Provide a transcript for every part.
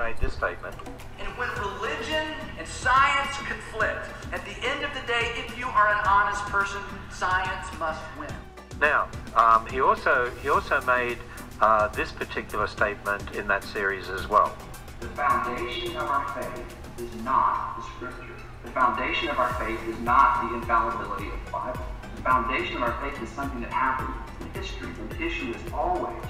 made this statement. And when religion and science conflict, at the end of the day, if you are an honest person, science must win. Now, um, he also he also made uh, this particular statement in that series as well. The foundation of our faith is not the Scripture. The foundation of our faith is not the infallibility of the Bible. The foundation of our faith is something that happened in history, and the issue is always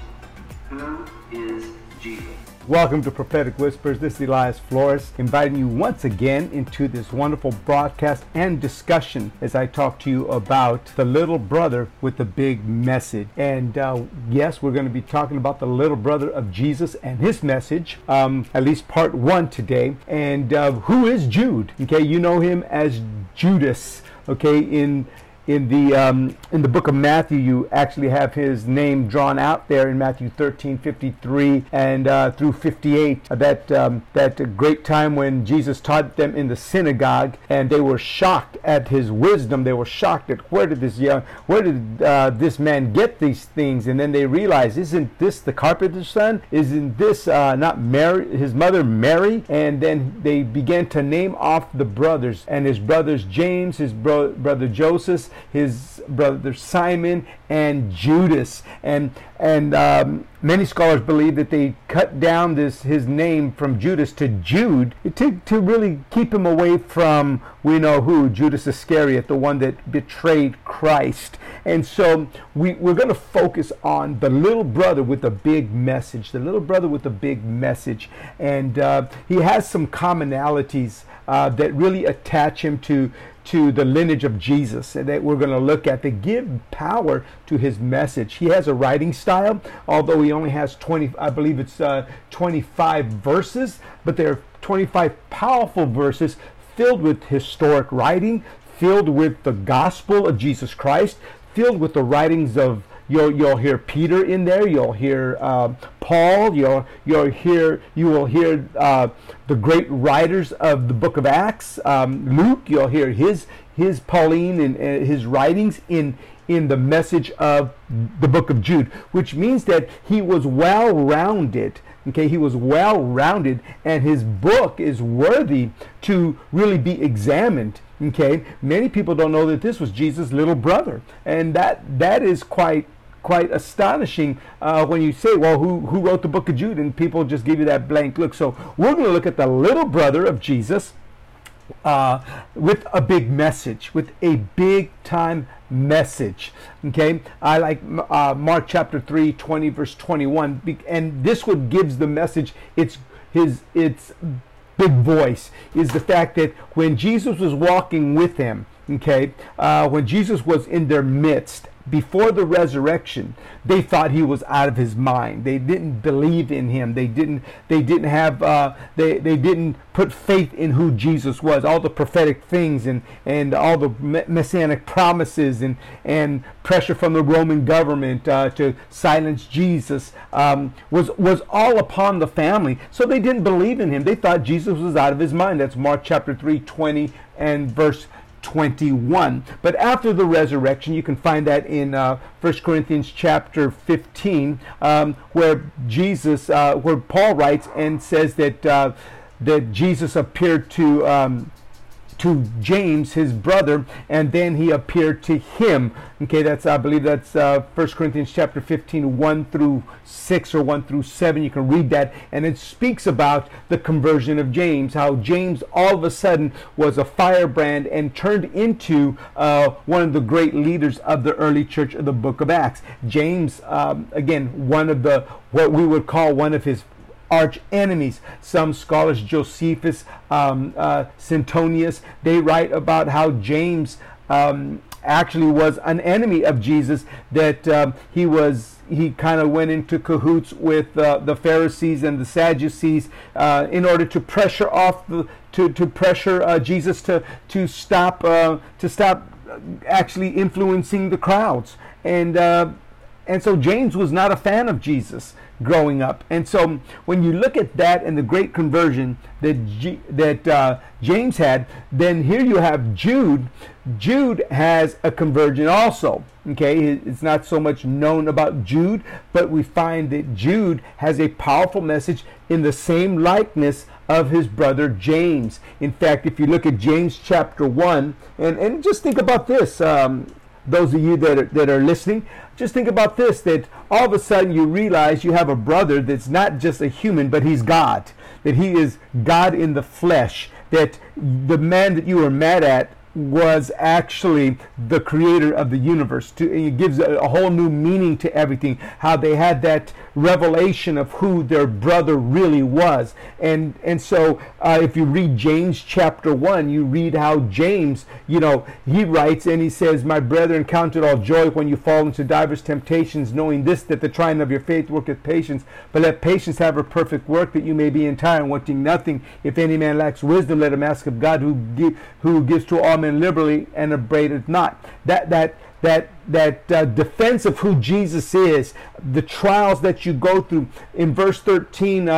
who is Jesus. Welcome to Prophetic Whispers. This is Elias Flores, inviting you once again into this wonderful broadcast and discussion as I talk to you about the little brother with the big message. And uh, yes, we're going to be talking about the little brother of Jesus and his message, um, at least part one today. And uh, who is Jude? Okay, you know him as Judas. Okay, in in the um, in the book of Matthew, you actually have his name drawn out there in Matthew 13, 53 and uh, through 58. Uh, that um, that great time when Jesus taught them in the synagogue, and they were shocked at his wisdom. They were shocked at where did this young, where did uh, this man get these things? And then they realized, isn't this the carpenter's son? Isn't this uh, not Mary, his mother Mary? And then they began to name off the brothers, and his brothers James, his bro- brother Joseph his brother Simon, and Judas. And and um, many scholars believe that they cut down this his name from Judas to Jude to, to really keep him away from we know who Judas Iscariot, the one that betrayed Christ. And so we, we're going to focus on the little brother with the big message, the little brother with the big message. And uh, he has some commonalities uh, that really attach him to to the lineage of Jesus that we're going to look at to give power to his message. He has a writing style, although he only has 20, I believe it's uh, 25 verses, but they're 25 powerful verses filled with historic writing, filled with the gospel of Jesus Christ, filled with the writings of You'll, you'll hear Peter in there. You'll hear uh, Paul. You'll, you'll hear you will hear uh, the great writers of the Book of Acts. Um, Luke. You'll hear his his Pauline and uh, his writings in in the message of the Book of Jude, which means that he was well rounded. Okay, he was well rounded, and his book is worthy to really be examined. Okay, many people don't know that this was Jesus' little brother, and that that is quite quite astonishing uh, when you say, well, who, who wrote the book of Jude? And people just give you that blank look. So we're going to look at the little brother of Jesus uh, with a big message, with a big time message. Okay, I like uh, Mark chapter 3, 20, verse 21. And this what gives the message its, his, its big voice is the fact that when Jesus was walking with him, okay, uh, when Jesus was in their midst, before the resurrection they thought he was out of his mind. They didn't believe in him. They didn't they didn't have uh, they, they didn't put faith in who jesus was. All the prophetic things and and all the messianic promises and and pressure from the roman government uh, to silence jesus um, was was all upon the family. So they didn't believe in him. They thought jesus was out of his mind. That's mark chapter 3 20 and verse 21. But after the resurrection, you can find that in uh, 1 Corinthians chapter 15, um, where Jesus, uh, where Paul writes and says that uh, that Jesus appeared to. Um, to James, his brother, and then he appeared to him. Okay, that's I believe that's uh, 1 Corinthians chapter 15, 1 through 6 or 1 through 7. You can read that, and it speaks about the conversion of James, how James all of a sudden was a firebrand and turned into uh, one of the great leaders of the early church of the book of Acts. James, um, again, one of the what we would call one of his arch enemies. Some scholars, Josephus, um, uh, Suetonius, they write about how James um, actually was an enemy of Jesus, that um, he was he kind of went into cahoots with uh, the Pharisees and the Sadducees uh, in order to pressure off the to, to pressure uh, Jesus to to stop uh, to stop actually influencing the crowds and uh, and so James was not a fan of Jesus growing up. And so when you look at that and the great conversion that G, that uh, James had, then here you have Jude. Jude has a conversion also. Okay, it's not so much known about Jude, but we find that Jude has a powerful message in the same likeness of his brother James. In fact, if you look at James chapter 1, and, and just think about this, um, those of you that are, that are listening, just think about this that all of a sudden you realize you have a brother that's not just a human, but he's God, that he is God in the flesh, that the man that you were mad at was actually the creator of the universe. To, it gives a, a, whole new meaning to everything. How they had that revelation of who their brother really was, and and so uh, if you read James chapter one, you read how James, you know, he writes and he says, "My brethren, count it all joy when you fall into divers temptations, knowing this that the trying of your faith worketh patience. But let patience have her perfect work, that you may be entire and wanting nothing. If any man lacks wisdom, let him ask of God, who who gives to all men liberally and upbraideth not." That that that that uh, defense of who Jesus is, the trials that you go through. In verse 13, uh,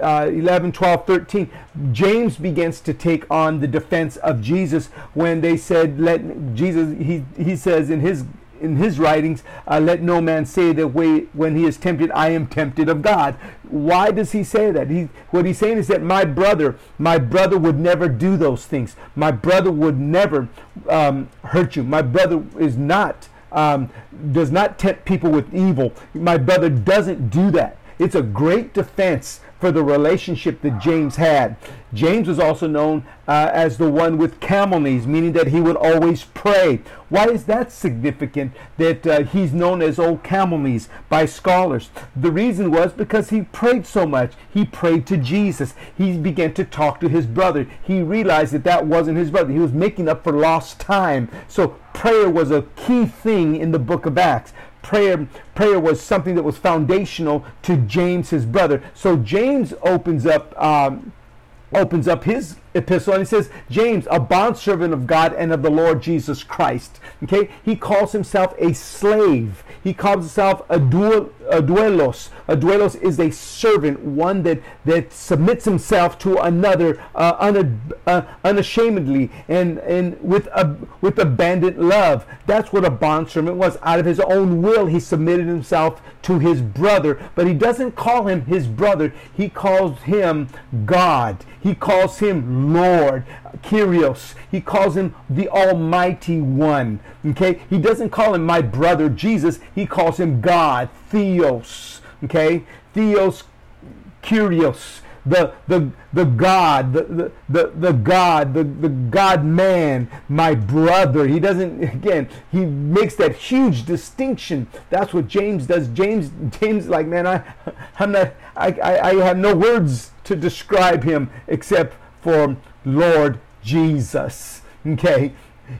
uh, 11, 12, 13, James begins to take on the defense of Jesus when they said, "Let Jesus." He he says in his in his writings, uh, let no man say that way when he is tempted, I am tempted of God. Why does he say that? He, what he's saying is that my brother, my brother would never do those things. My brother would never um, hurt you. My brother is not, um, does not tempt people with evil. My brother doesn't do that. It's a great defense for the relationship that James had. James was also known uh, as the one with camel knees, meaning that he would always pray. Why is that significant that uh, he's known as old camel knees by scholars? The reason was because he prayed so much. He prayed to Jesus. He began to talk to his brother. He realized that that wasn't his brother. He was making up for lost time. So prayer was a key thing in the book of Acts prayer prayer was something that was foundational to James, his brother. So James opens up um, opens up his epistle and he says, James, a bondservant of God and of the Lord Jesus Christ. Okay, he calls himself a slave. He calls himself a, duel, a doulos. A doulos is a servant, one that, that submits himself to another uh, uh, unashamedly and, and with, a, with abandoned love. That's what a bondservant was. Out of his own will, he submitted himself to his brother, but he doesn't call him his brother. He calls him God. He calls him Lord, Kyrios. He calls him the Almighty One. Okay? He doesn't call him my brother Jesus. He calls him God, Theos. Okay? Theos, Kyrios. The, the, the God, the, the, the, God, the, the God man, my brother. He doesn't, again, he makes that huge distinction. That's what James does. James, James, like, man, I, I'm not, I, I, I have no words to describe him except for Lord Jesus. Okay?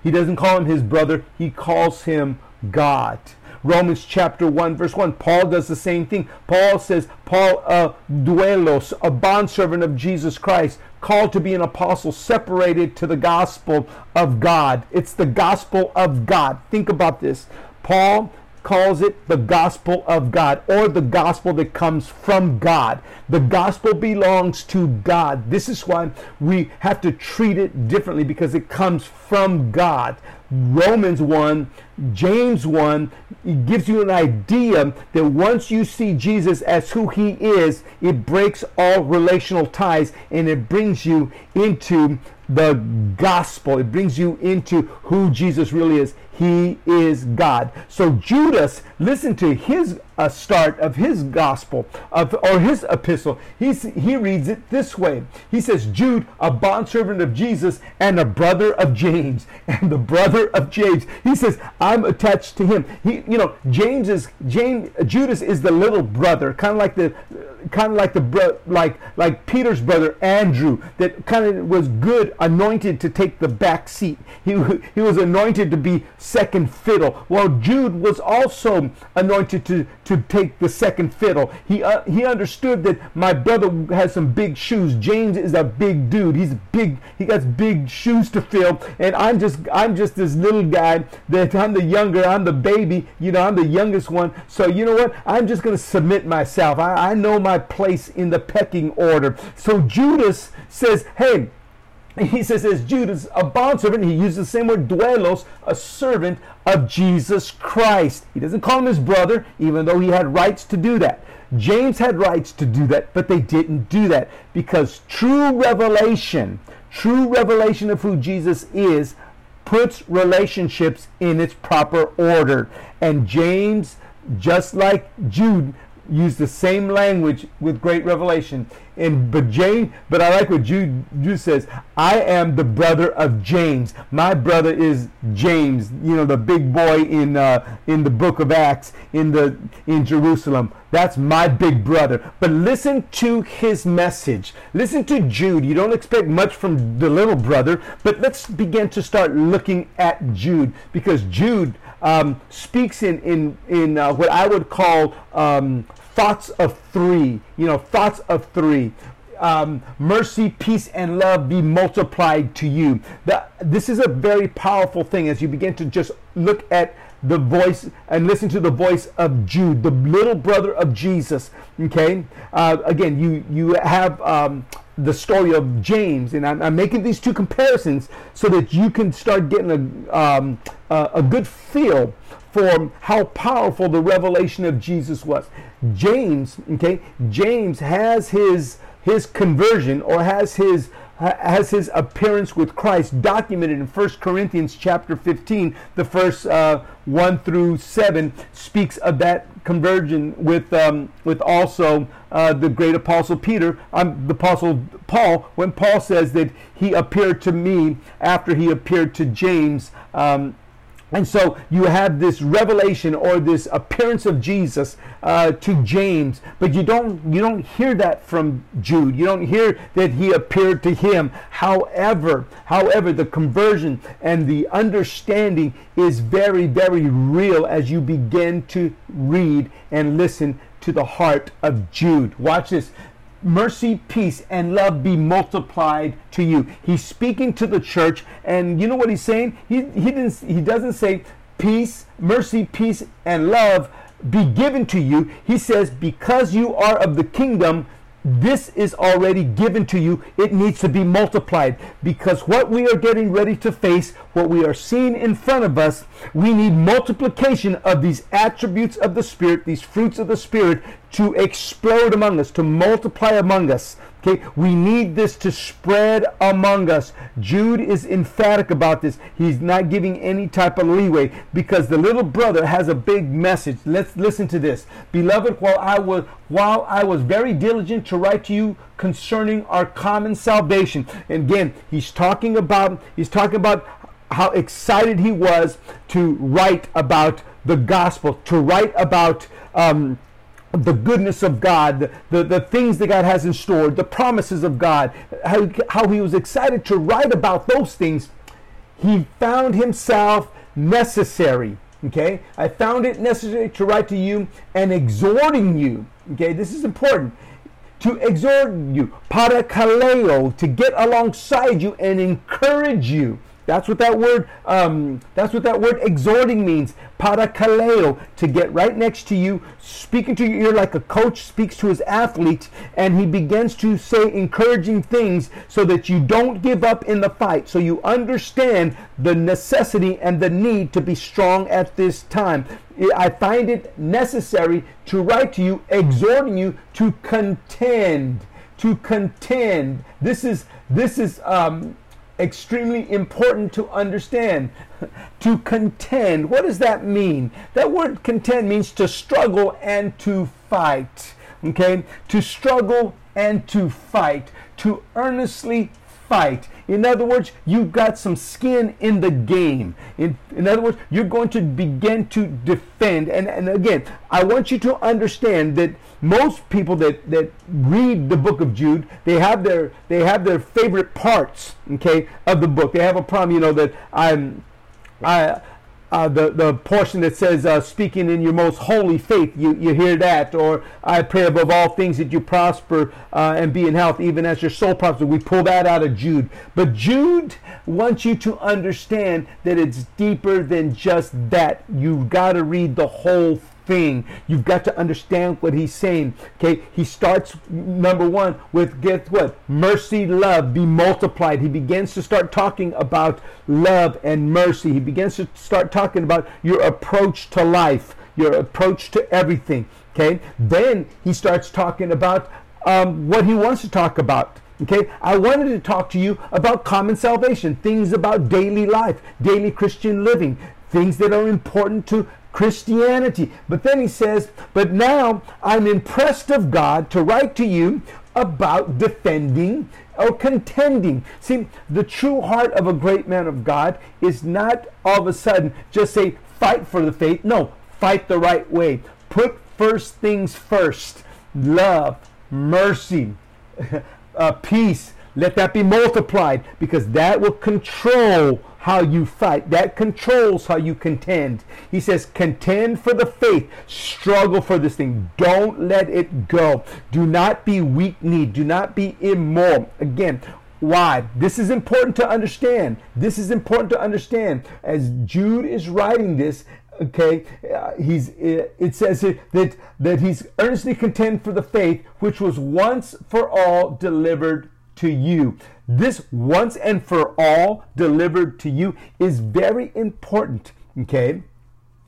He doesn't call him his brother, he calls him God. Romans chapter 1, verse 1. Paul does the same thing. Paul says, Paul, a doulos, a bondservant of Jesus Christ, called to be an apostle, separated to the gospel of God. It's the gospel of God. Think about this. Paul calls it the gospel of God or the gospel that comes from God. The gospel belongs to God. This is why we have to treat it differently because it comes from God. Romans 1, James 1, it gives you an idea that once you see Jesus as who he is, it breaks all relational ties and it brings you into the gospel. It brings you into who Jesus really is. He is God. So Judas, listen to his uh, start of his gospel of or his epistle. He's, he reads it this way. He says, "Jude, a bondservant of Jesus and a brother of James, and the brother of James." He says, "I'm attached to him." He, you know, James is James. Judas is the little brother, kind of like the kind of like the bro- like like Peter's brother Andrew, that kind of was good, anointed to take the back seat. He he was anointed to be second fiddle. Well, Jude was also anointed to to take the second fiddle. He uh, he understood that my brother has some big shoes. James is a big dude. He's big. He got big shoes to fill, and I'm just I'm just this little guy that I'm the younger. I'm the baby. You know, I'm the youngest one. So you know what? I'm just to submit myself. I, I know my place in the pecking order. So Judas says, "Hey." he says, as Judas, a bondservant, he uses the same word, doulos, a servant of Jesus Christ. He doesn't call him his brother, even though he had rights to do that. James had rights to do that, but they didn't do that because true revelation, true revelation of who Jesus is, puts relationships in its proper order. And James, just like Jude, use the same language with great revelation. And but James, but I like what Jude, Jude says. I am the brother of James. My brother is James. You know, the big boy in uh, in the book of Acts in the in Jerusalem. That's my big brother. But listen to his message. Listen to Jude. You don't expect much from the little brother, but let's begin to start looking at Jude because Jude um, speaks in in in uh, what I would call um, thoughts of three. You know, thoughts of three. Um, mercy, peace, and love be multiplied to you. That this is a very powerful thing as you begin to just look at the voice and listen to the voice of Jude, the little brother of Jesus. Okay, uh, again, you you have um, the story of James, and I'm, I'm, making these two comparisons so that you can start getting a um, a, a good feel for how powerful the revelation of Jesus was. James, okay, James has his his conversion or has his has his appearance with Christ documented in 1 Corinthians chapter 15. The first uh, 1 through 7 speaks of that conversion with, um, with also uh, the great apostle Peter, the apostle Paul, when Paul says that he appeared to me after he appeared to James. Um, and so you have this revelation or this appearance of Jesus uh, to James, but you don't you don't hear that from Jude. You don't hear that he appeared to him. However, however, the conversion and the understanding is very very real as you begin to read and listen to the heart of Jude. Watch this mercy, peace, and love be multiplied to you. He's speaking to the church, and you know what he's saying? He, he, didn't, he doesn't say peace, mercy, peace, and love be given to you. He says, because you are of the kingdom, this is already given to you. It needs to be multiplied because what we are getting ready to face, what we are seeing in front of us, we need multiplication of these attributes of the Spirit, these fruits of the Spirit to explode among us, to multiply among us. Okay, we need this to spread among us. Jude is emphatic about this. He's not giving any type of leeway because the little brother has a big message. Let's listen to this. Beloved, while I was while I was very diligent to write to you concerning our common salvation. And again, he's talking about he's talking about how excited he was to write about the gospel, to write about um, the goodness of God, the, the things that God has in store, the promises of God, how, how he was excited to write about those things, he found himself necessary. Okay, I found it necessary to write to you and exhorting you. Okay, this is important to exhort you, parakaleo, to get alongside you and encourage you. That's what that word. Um, that's what that word exhorting means. Parakaleo, to get right next to you, speaking to your ear like a coach speaks to his athlete, and he begins to say encouraging things so that you don't give up in the fight. So you understand the necessity and the need to be strong at this time. I find it necessary to write to you, exhorting you to contend. To contend. This is this is um, extremely important to understand. to contend, what does that mean? That word contend means to struggle and to fight. Okay? To struggle and to fight. To earnestly fight. In other words, you've got some skin in the game. In, in other words, you're going to begin to defend. And, and again, I want you to understand that most people that, that read the book of Jude, they have their they have their favorite parts, okay, of the book. They have a problem, you know, that I'm I uh, the, the portion that says, uh, speaking in your most holy faith, you, you hear that. Or, I pray above all things that you prosper uh, and be in health, even as your soul prospers. We pull that out of Jude. But Jude wants you to understand that it's deeper than just that. You've got to read the whole thing. You've got to understand what he's saying. Okay, he starts number one with get what mercy, love, be multiplied. He begins to start talking about love and mercy. He begins to start talking about your approach to life, your approach to everything. Okay, then he starts talking about um, what he wants to talk about. Okay, I wanted to talk to you about common salvation, things about daily life, daily Christian living, things that are important to Christianity. But then he says, But now I'm impressed of God to write to you about defending or contending. See, the true heart of a great man of God is not all of a sudden just say, fight for the faith. No, fight the right way. Put first things first love, mercy, uh, peace. Let that be multiplied because that will control how you fight. That controls how you contend. He says, contend for the faith. Struggle for this thing. Don't let it go. Do not be weak kneed. Do not be immoral. Again, why? This is important to understand. This is important to understand. As Jude is writing this, okay, uh, he's uh, it says that that he's earnestly contend for the faith which was once for all delivered to you. This once and for all delivered to you is very important. Okay.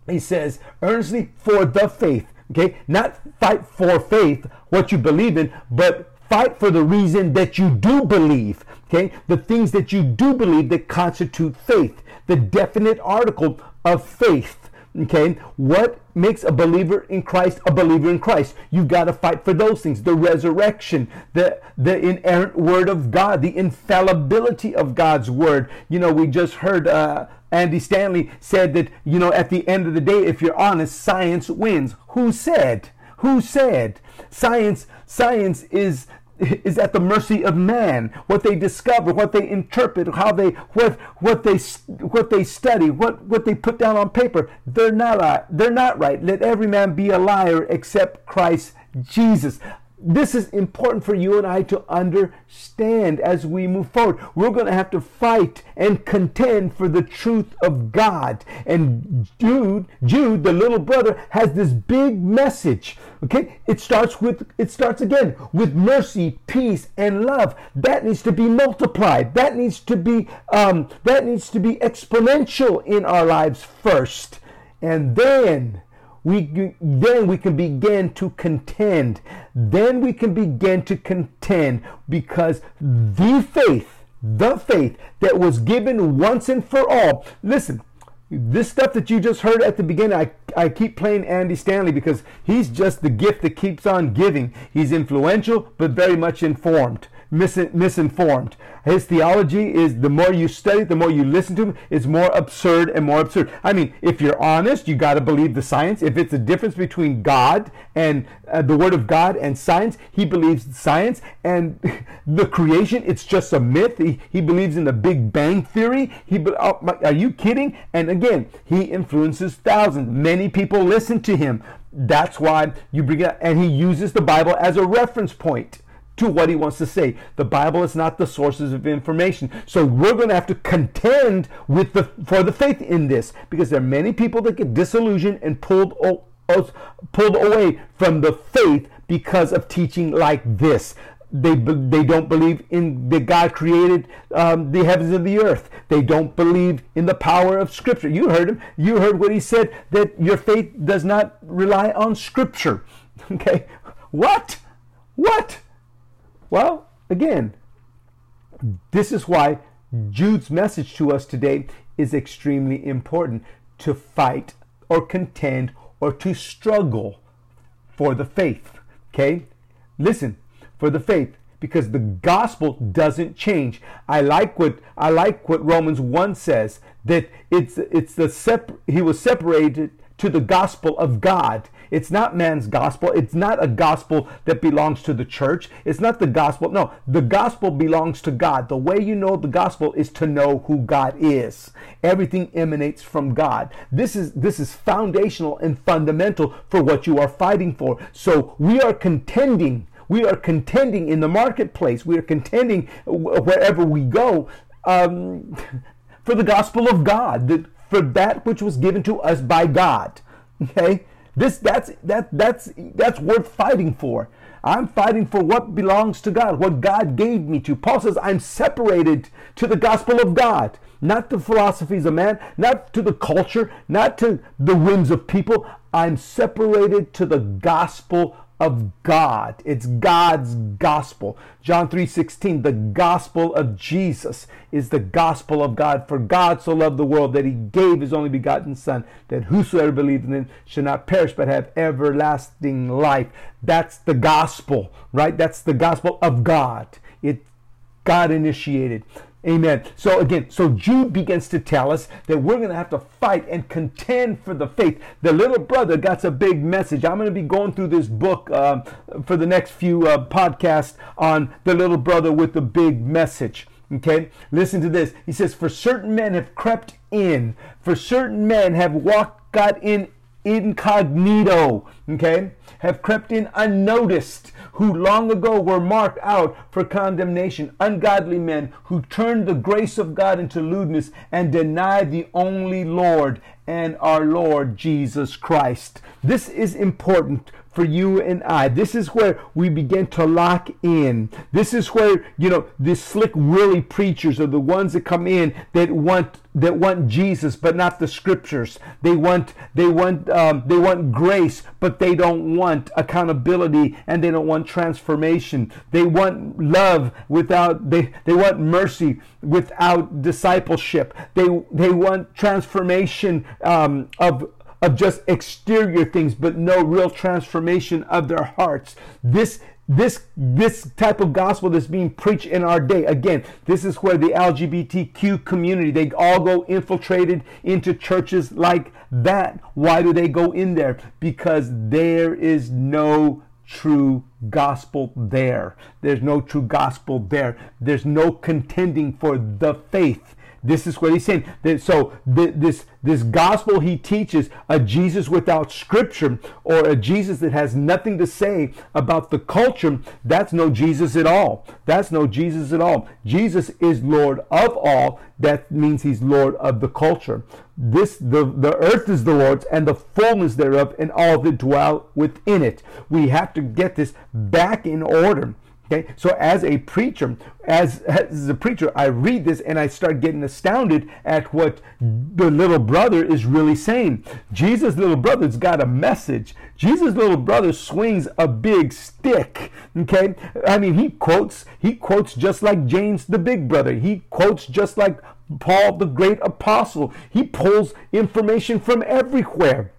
He says, earnestly for the faith. Okay. Not fight for faith, what you believe in, but fight for the reason that you do believe. Okay. The things that you do believe that constitute faith. The definite article of faith. Okay, what makes a believer in Christ a believer in Christ? You've got to fight for those things the resurrection, the, the inerrant word of God, the infallibility of God's word. You know, we just heard uh, Andy Stanley said that, you know, at the end of the day, if you're honest, science wins. Who said? Who said? Science, science is is at the mercy of man. What they discover, what they interpret, how they what what they what they study, what what they put down on paper, they're not right. They're not right. Let every man be a liar except Christ Jesus. This is important for you and I to understand as we move forward. We're going to have to fight and contend for the truth of God. And Jude, Jude, the little brother, has this big message. Okay, it starts with it starts again with mercy, peace, and love. That needs to be multiplied. That needs to be um, that needs to be exponential in our lives first, and then we then we can begin to contend. Then we can begin to contend because the faith, the faith that was given once and for all. Listen, this stuff that you just heard at the beginning, I, I keep playing Andy Stanley because he's just the gift that keeps on giving. He's influential, but very much informed mis- misinformed. His theology is the more you study, the more you listen to him, it's more absurd and more absurd. I mean, if you're honest, you got to believe the science. If it's a difference between God and uh, the Word of God and science, he believes science and the creation. It's just a myth. He, he believes in the Big Bang theory. He oh, are you kidding? And again, he influences thousands. Many people listen to him. That's why you bring it, and he uses the Bible as a reference point to what he wants to say. The Bible is not the sources of information. So we're going to have to contend with the for the faith in this because there are many people that get disillusioned and pulled pulled away from the faith because of teaching like this. They, they don't believe in that God created um, the heavens and the earth. They don't believe in the power of Scripture. You heard him. You heard what he said that your faith does not rely on Scripture. Okay, what? What? Well, again, this is why Jude's message to us today is extremely important to fight or contend or to struggle for the faith. Okay? Listen, for the faith, because the gospel doesn't change. I like what I like what Romans 1 says that it's it's the sep- he was separated to the gospel of God. It's not man's gospel. It's not a gospel that belongs to the church. It's not the gospel. No, the gospel belongs to God. The way you know the gospel is to know who God is. Everything emanates from God. This is this is foundational and fundamental for what you are fighting for. So we are contending. We are contending in the marketplace. We are contending wherever we go um, for the gospel of God, for that which was given to us by God. Okay, this that's that that's that's worth fighting for. I'm fighting for what belongs to God, what God gave me to. Paul says I'm separated to the gospel of God, not the philosophies of man, not to the culture, not to the whims of people. I'm separated to the gospel of God. It's God's gospel. John 3:16, the gospel of Jesus is the gospel of God. For God so loved the world that he gave his only begotten son that whosoever believes in him should not perish but have everlasting life. That's the gospel, right? That's the gospel of God. It God initiated. Amen. So again, so Jude begins to tell us that we're going to have to fight and contend for the faith. The little brother got a big message. I'm going to be going through this book uh, for the next few uh, podcasts on the little brother with the big message. Okay, listen to this. He says, "For certain men have crept in, for certain men have walked, got in incognito." Okay, have crept in unnoticed who long ago were marked out for condemnation, ungodly men who turned the grace of God into lewdness and denied the only Lord and our Lord Jesus Christ. This is important for you and I. This is where we begin to lock in. This is where, you know, the slick willy preachers are the ones that come in that want that want Jesus but not the scriptures. They want they want um, they want grace but they don't want accountability and they don't want transformation. They want love without they they want mercy without discipleship. They they want transformation um, of of just exterior things, but no real transformation of their hearts. This this this type of gospel that's being preached in our day again this is where the lgbtq community they all go infiltrated into churches like that. Why do they go in there? Because there is no true gospel there. There's no true gospel there. There's no contending for the faith this is what he's saying. So this this gospel he teaches a Jesus without scripture or a Jesus that has nothing to say about the culture. That's no Jesus at all. That's no Jesus at all. Jesus is Lord of all. That means he's Lord of the culture. This the the earth is the Lord's and the fullness thereof, and all that dwell within it. We have to get this back in order. Okay, so as a preacher, as, as a preacher, I read this and I start getting astounded at what the little brother is really saying. Jesus' little brother's got a message. Jesus' little brother swings a big stick. Okay, I mean he quotes he quotes just like James the big brother. He quotes just like Paul the great apostle. He pulls information from everywhere.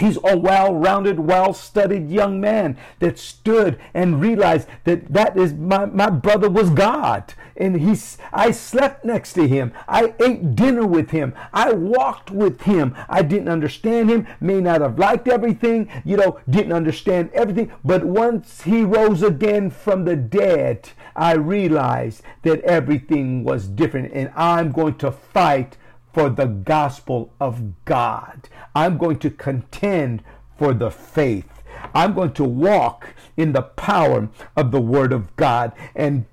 He's a well rounded, well studied young man that stood and realized that that is my, my brother was God. And he's, I slept next to him. I ate dinner with him. I walked with him. I didn't understand him, may not have liked everything, you know, didn't understand everything. But once he rose again from the dead, I realized that everything was different. And I'm going to fight for the gospel of God. I'm going to contend for the faith. I'm going to walk in the power of the word of God. And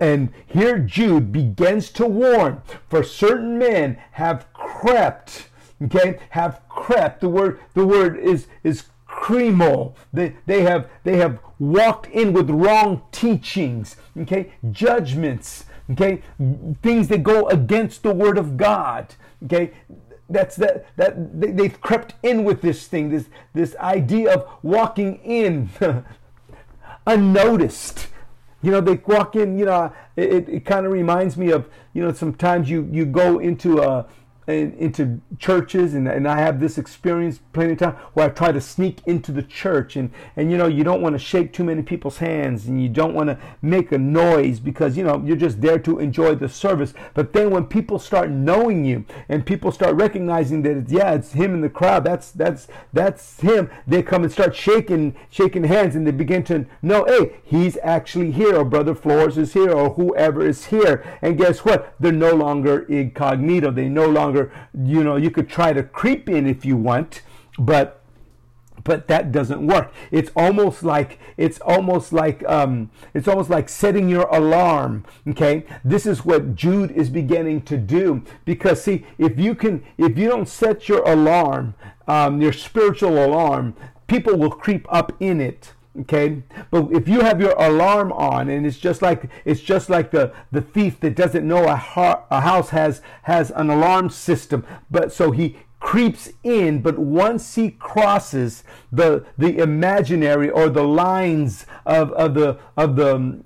and here Jude begins to warn for certain men have crept okay have crept the word the word is is cremo they, they have they have walked in with wrong teachings okay judgments okay? Things that go against the word of god. Okay? That's that that they, they've crept in with this thing this this idea of walking in unnoticed. You know they walk in you know it, it kind of reminds me of you know sometimes you you go into a in, into churches and, and I have this experience plenty of time where I try to sneak into the church. And, and you know you don't want to shake too many people's hands and you don't want to make a noise because you know you're just there to enjoy the service. But then when people start knowing you and people start recognizing that it's, yeah it's him in the crowd that's that's that's him they come and start shaking shaking hands and they begin to know hey he's actually here or brother Flores is here or whoever is here. And guess what? They're no longer incognito. They no longer longer, you know, you could try to creep in if you want, but but that doesn't work. It's almost like it's almost like um, it's almost like setting your alarm. Okay, this is what Jude is beginning to do because see, if you can, if you don't set your alarm, um, your spiritual alarm, people will creep up in it okay? But if you have your alarm on and it's just like it's just like the the thief that doesn't know a, ha- a house has has an alarm system but so he creeps in but once he crosses the the imaginary or the lines of of the of the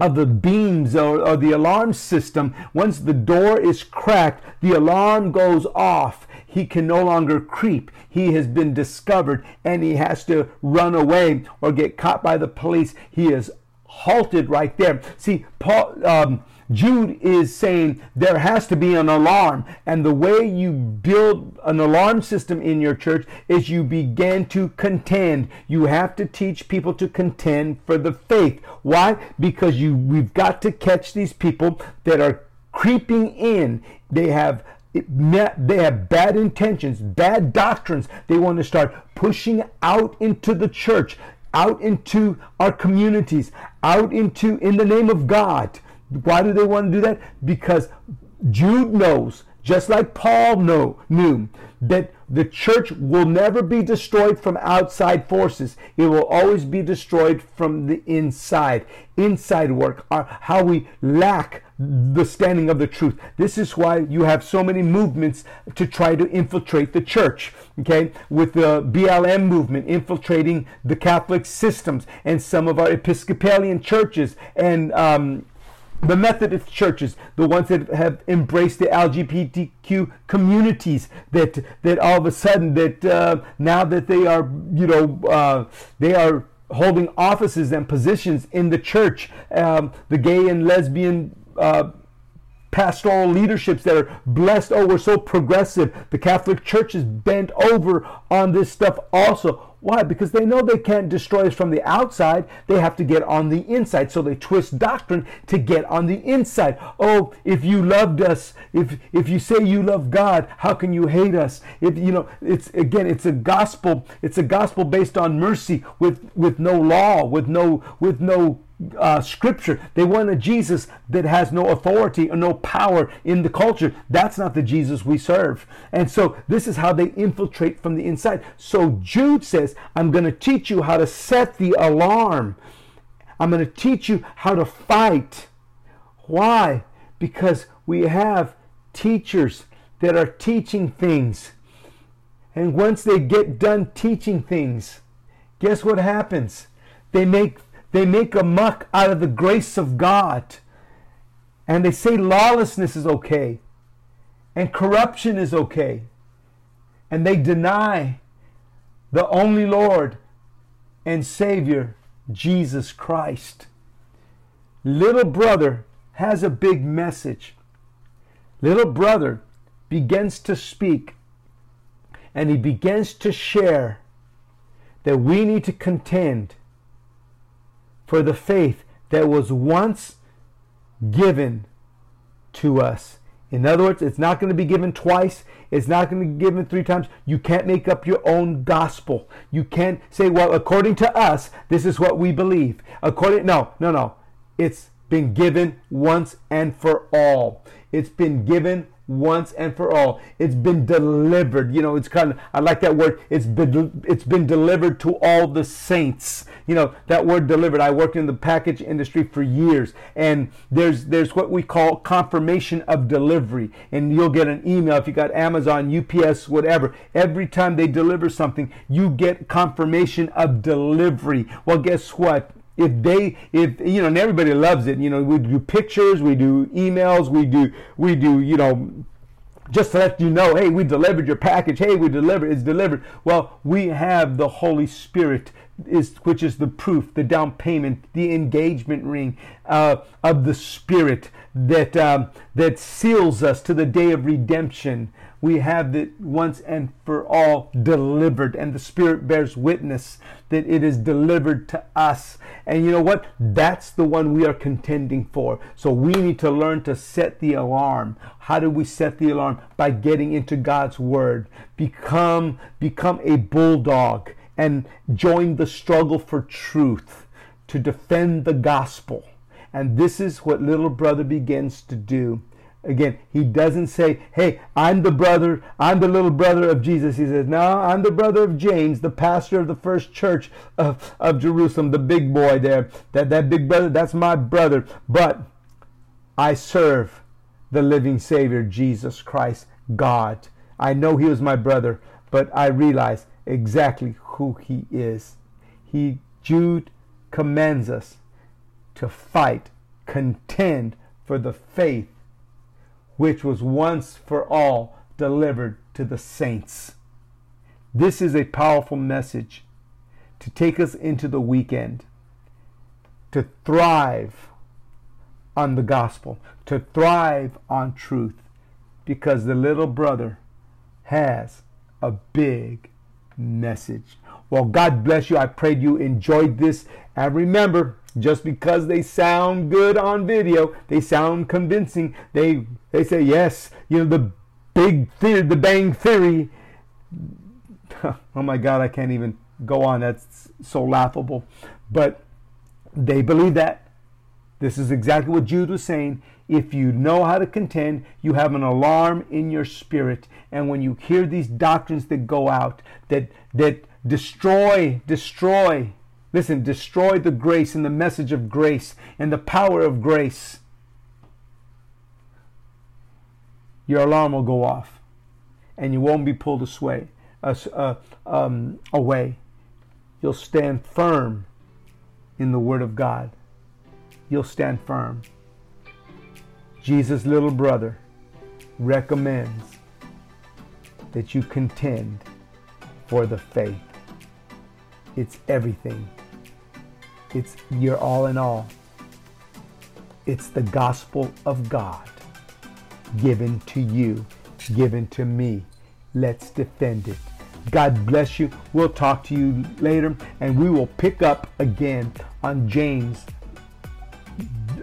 of the beams or, or the alarm system once the door is cracked the alarm goes off he can no longer creep. He has been discovered and he has to run away or get caught by the police. He is halted right there. See, Paul, um, Jude is saying there has to be an alarm. And the way you build an alarm system in your church is you begin to contend. You have to teach people to contend for the faith. Why? Because you we've got to catch these people that are creeping in. They have they have bad intentions, bad doctrines. They want to start pushing out into the church, out into our communities, out into in the name of God. Why do they want to do that? Because Jude knows, just like Paul know, knew, that the church will never be destroyed from outside forces. It will always be destroyed from the inside. Inside work, how we lack the standing of the truth. This is why you have so many movements to try to infiltrate the church. Okay, with the BLM movement infiltrating the Catholic systems and some of our Episcopalian churches and um, the Methodist churches, the ones that have embraced the LGBTQ communities, that that all of a sudden that uh, now that they are you know uh, they are holding offices and positions in the church, um, the gay and lesbian uh, pastoral leaderships that are blessed. Oh, we're so progressive. The Catholic Church is bent over on this stuff also. Why? Because they know they can't destroy us from the outside. They have to get on the inside. So they twist doctrine to get on the inside. Oh, if you loved us, if if you say you love God, how can you hate us? If you know, it's again, it's a gospel. It's a gospel based on mercy with with no law, with no with no uh, scripture. They want a Jesus that has no authority or no power in the culture. That's not the Jesus we serve. And so this is how they infiltrate from the inside. So Jude says, I'm going to teach you how to set the alarm. I'm going to teach you how to fight. Why? Because we have teachers that are teaching things. And once they get done teaching things, guess what happens? They make they make a muck out of the grace of God. And they say lawlessness is okay. And corruption is okay. And they deny the only Lord and Savior, Jesus Christ. Little brother has a big message. Little brother begins to speak and he begins to share that we need to contend for the faith that was once given to us. In other words, it's not going to be given twice. It's not going to be given three times. You can't make up your own gospel. You can't say, well, according to us, this is what we believe. According, no, no, no. It's been given once and for all. It's been given once and for all. It's been delivered. You know, it's kind of I like that word. It's been it's been delivered to all the saints. You know, that word delivered. I worked in the package industry for years and there's there's what we call confirmation of delivery. And you'll get an email if you got Amazon, UPS, whatever. Every time they deliver something, you get confirmation of delivery. Well, guess what? If they if you know and everybody loves it you know we do pictures we do emails we do we do you know just to let you know, hey, we delivered your package. Hey, we delivered. It's delivered. Well, we have the Holy Spirit, is which is the proof, the down payment, the engagement ring uh, of the Spirit that um, that seals us to the day of redemption. We have it once and for all delivered, and the Spirit bears witness that it is delivered to us. And you know what? That's the one we are contending for. So we need to learn to set the alarm. How do we set the alarm? By getting into God's Word. Become become a bulldog and join the struggle for truth to defend the gospel. And this is what little brother begins to do. Again, he doesn't say, Hey, I'm the brother, I'm the little brother of Jesus. He says, No, I'm the brother of James, the pastor of the first church of, of Jerusalem, the big boy there. That, that big brother, that's my brother. But I serve the living Savior, Jesus Christ, God. I know he was my brother, but I realize exactly who he is. He, Jude commands us to fight, contend for the faith which was once for all delivered to the saints. This is a powerful message to take us into the weekend, to thrive on the gospel, to thrive on truth, because the little brother has a big message. Well, God bless you. I prayed you enjoyed this. And remember, just because they sound good on video, they sound convincing. They they say yes, you know the big theory, the bang theory. oh my God, I can't even go on. That's so laughable. But they believe that. This is exactly what Jude was saying. If you know how to contend, you have an alarm in your spirit. And when you hear these doctrines that go out, that that destroy, destroy Listen, destroy the grace and the message of grace and the power of grace. Your alarm will go off and you won't be pulled away. Uh, um, away. You'll stand firm in the Word of God. You'll stand firm. Jesus' little brother recommends that you contend for the faith. It's everything. It's your all in all. It's the gospel of God given to you, given to me. Let's defend it. God bless you. We'll talk to you later and we will pick up again on James,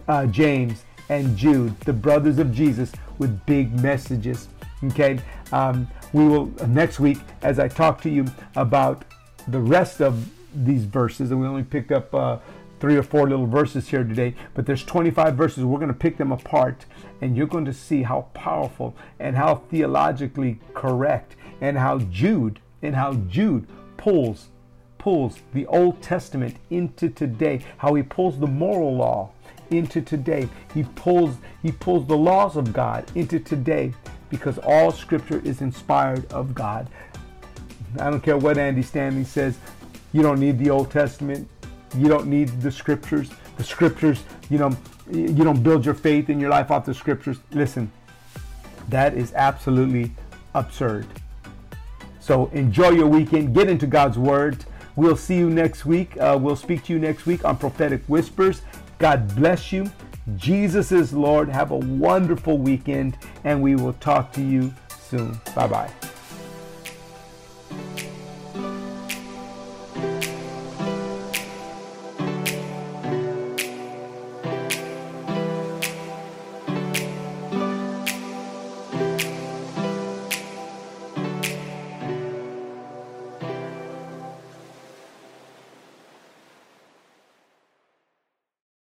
uh, James and Jude, the brothers of Jesus, with big messages. Okay, um, we will next week as I talk to you about the rest of these verses, and we only picked up uh, three or four little verses here today, but there's 25 verses. We're going to pick them apart, and you're going to see how powerful and how theologically correct, and how Jude and how Jude pulls pulls the Old Testament into today, how he pulls the moral law into today. He pulls he pulls the laws of God into today because all scripture is inspired of God. I don't care what Andy Stanley says. You don't need the Old Testament. You don't need the scriptures. The scriptures, you know, you don't build your faith in your life off the scriptures. Listen, that is absolutely absurd. So enjoy your weekend. Get into God's Word. We'll see you next week. Uh, we'll speak to you next week on Prophetic Whispers. God bless you. Jesus is Lord. Have a wonderful weekend, and we will talk to you soon. Bye bye.